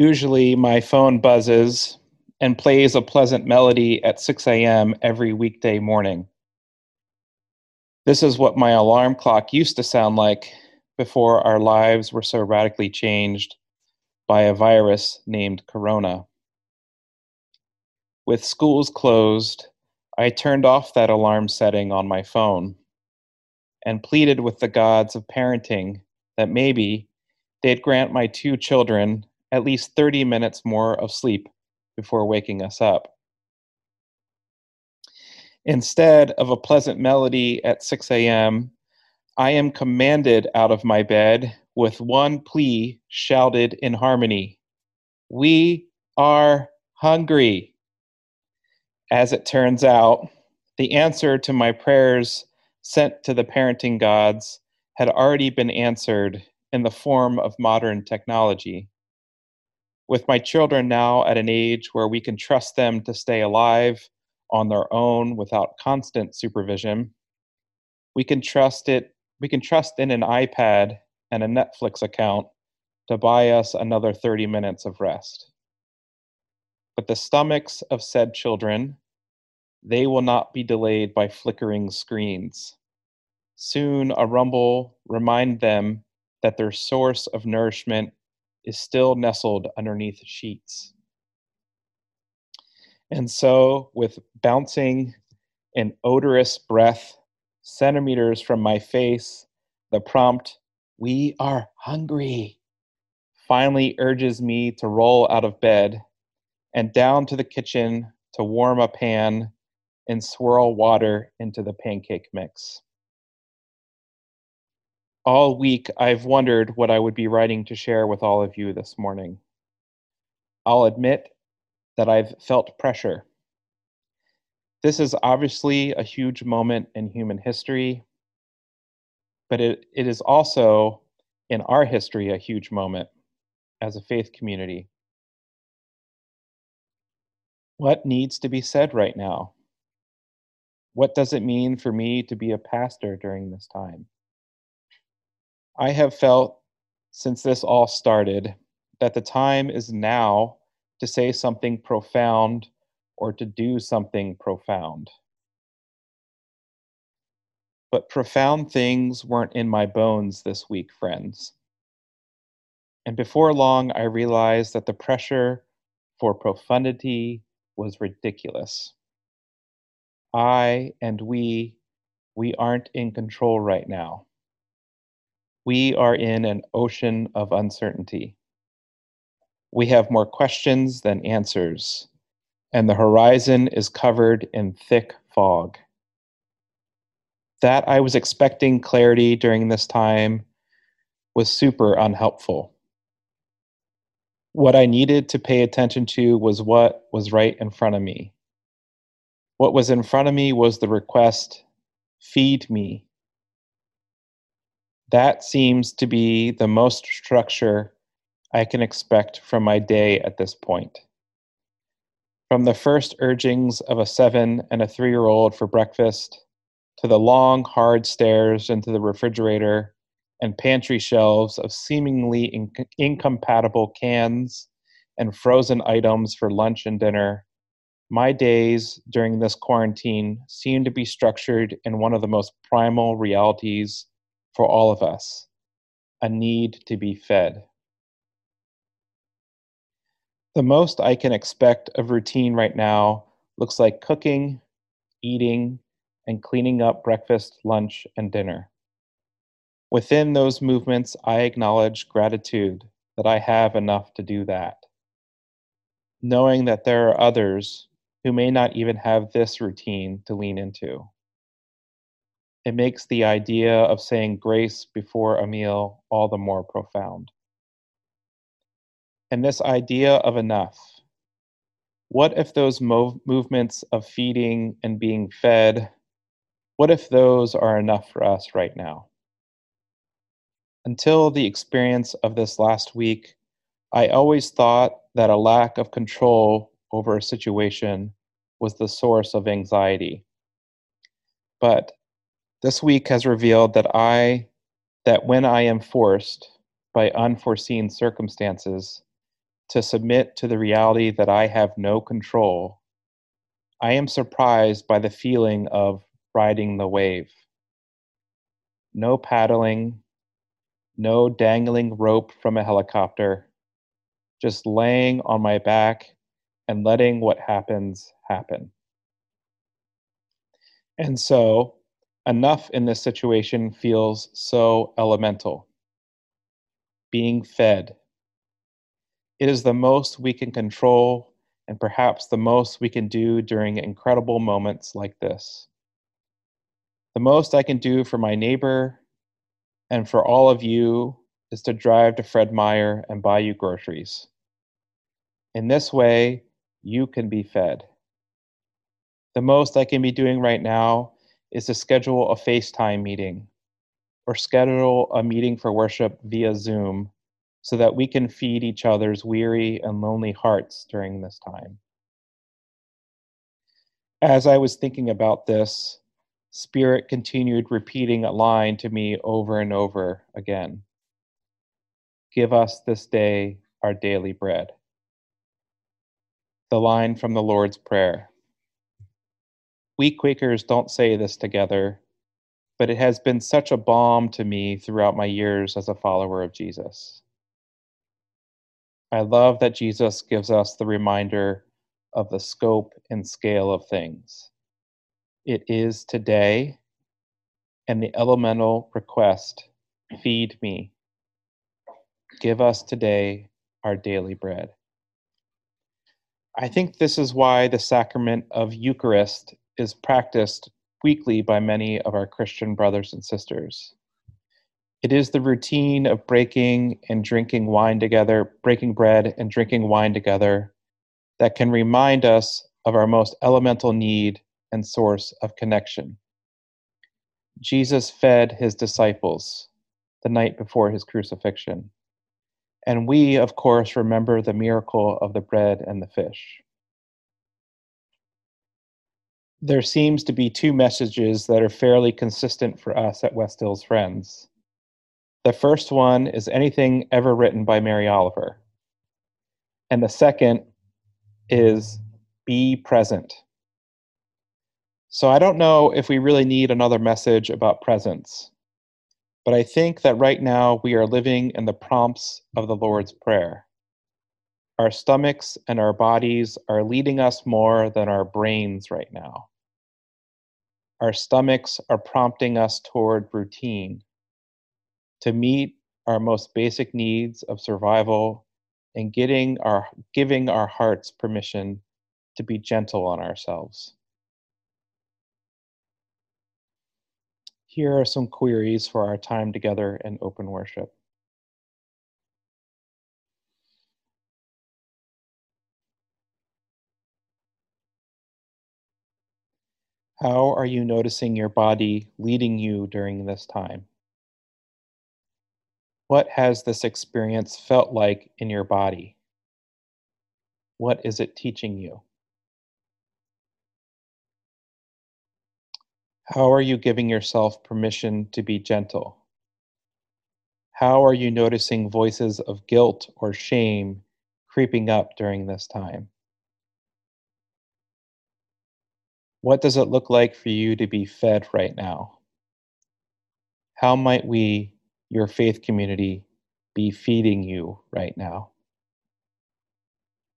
Usually, my phone buzzes and plays a pleasant melody at 6 a.m. every weekday morning. This is what my alarm clock used to sound like before our lives were so radically changed by a virus named Corona. With schools closed, I turned off that alarm setting on my phone and pleaded with the gods of parenting that maybe they'd grant my two children at least 30 minutes more of sleep before waking us up. Instead of a pleasant melody at 6 a.m., I am commanded out of my bed with one plea shouted in harmony We are hungry. As it turns out, the answer to my prayers sent to the parenting gods had already been answered in the form of modern technology. With my children now at an age where we can trust them to stay alive on their own without constant supervision, we can trust it we can trust in an iPad and a Netflix account to buy us another 30 minutes of rest. But the stomachs of said children, they will not be delayed by flickering screens. Soon a rumble remind them that their source of nourishment is still nestled underneath sheets. And so, with bouncing and odorous breath centimeters from my face, the prompt, We are hungry, finally urges me to roll out of bed and down to the kitchen to warm a pan and swirl water into the pancake mix. All week, I've wondered what I would be writing to share with all of you this morning. I'll admit that I've felt pressure. This is obviously a huge moment in human history, but it, it is also in our history a huge moment as a faith community. What needs to be said right now? What does it mean for me to be a pastor during this time? I have felt since this all started that the time is now to say something profound or to do something profound. But profound things weren't in my bones this week, friends. And before long, I realized that the pressure for profundity was ridiculous. I and we, we aren't in control right now. We are in an ocean of uncertainty. We have more questions than answers, and the horizon is covered in thick fog. That I was expecting clarity during this time was super unhelpful. What I needed to pay attention to was what was right in front of me. What was in front of me was the request feed me. That seems to be the most structure I can expect from my day at this point. From the first urgings of a seven and a three year old for breakfast, to the long, hard stares into the refrigerator and pantry shelves of seemingly inc- incompatible cans and frozen items for lunch and dinner, my days during this quarantine seem to be structured in one of the most primal realities for all of us a need to be fed. The most I can expect of routine right now looks like cooking, eating, and cleaning up breakfast, lunch, and dinner. Within those movements, I acknowledge gratitude that I have enough to do that. Knowing that there are others who may not even have this routine to lean into. It makes the idea of saying grace before a meal all the more profound. And this idea of enough. What if those mov- movements of feeding and being fed, what if those are enough for us right now? Until the experience of this last week, I always thought that a lack of control over a situation was the source of anxiety. But this week has revealed that I that when I am forced by unforeseen circumstances to submit to the reality that I have no control, I am surprised by the feeling of riding the wave. No paddling, no dangling rope from a helicopter, just laying on my back and letting what happens happen. And so, enough in this situation feels so elemental. Being fed. It is the most we can control and perhaps the most we can do during incredible moments like this. The most I can do for my neighbor and for all of you is to drive to Fred Meyer and buy you groceries. In this way, you can be fed. The most I can be doing right now is to schedule a FaceTime meeting or schedule a meeting for worship via Zoom so that we can feed each other's weary and lonely hearts during this time. As I was thinking about this, Spirit continued repeating a line to me over and over again Give us this day our daily bread. The line from the Lord's Prayer. We Quakers don't say this together, but it has been such a balm to me throughout my years as a follower of Jesus. I love that Jesus gives us the reminder of the scope and scale of things. It is today, and the elemental request feed me. Give us today our daily bread. I think this is why the sacrament of Eucharist is practiced weekly by many of our Christian brothers and sisters. It is the routine of breaking and drinking wine together, breaking bread and drinking wine together, that can remind us of our most elemental need and source of connection. Jesus fed his disciples the night before his crucifixion. And we, of course, remember the miracle of the bread and the fish there seems to be two messages that are fairly consistent for us at West Hills Friends. The first one is anything ever written by Mary Oliver. And the second is be present. So I don't know if we really need another message about presence, but I think that right now we are living in the prompts of the Lord's Prayer. Our stomachs and our bodies are leading us more than our brains right now. Our stomachs are prompting us toward routine to meet our most basic needs of survival and getting our giving our hearts permission to be gentle on ourselves. Here are some queries for our time together in open worship. How are you noticing your body leading you during this time? What has this experience felt like in your body? What is it teaching you? How are you giving yourself permission to be gentle? How are you noticing voices of guilt or shame creeping up during this time? What does it look like for you to be fed right now? How might we, your faith community, be feeding you right now?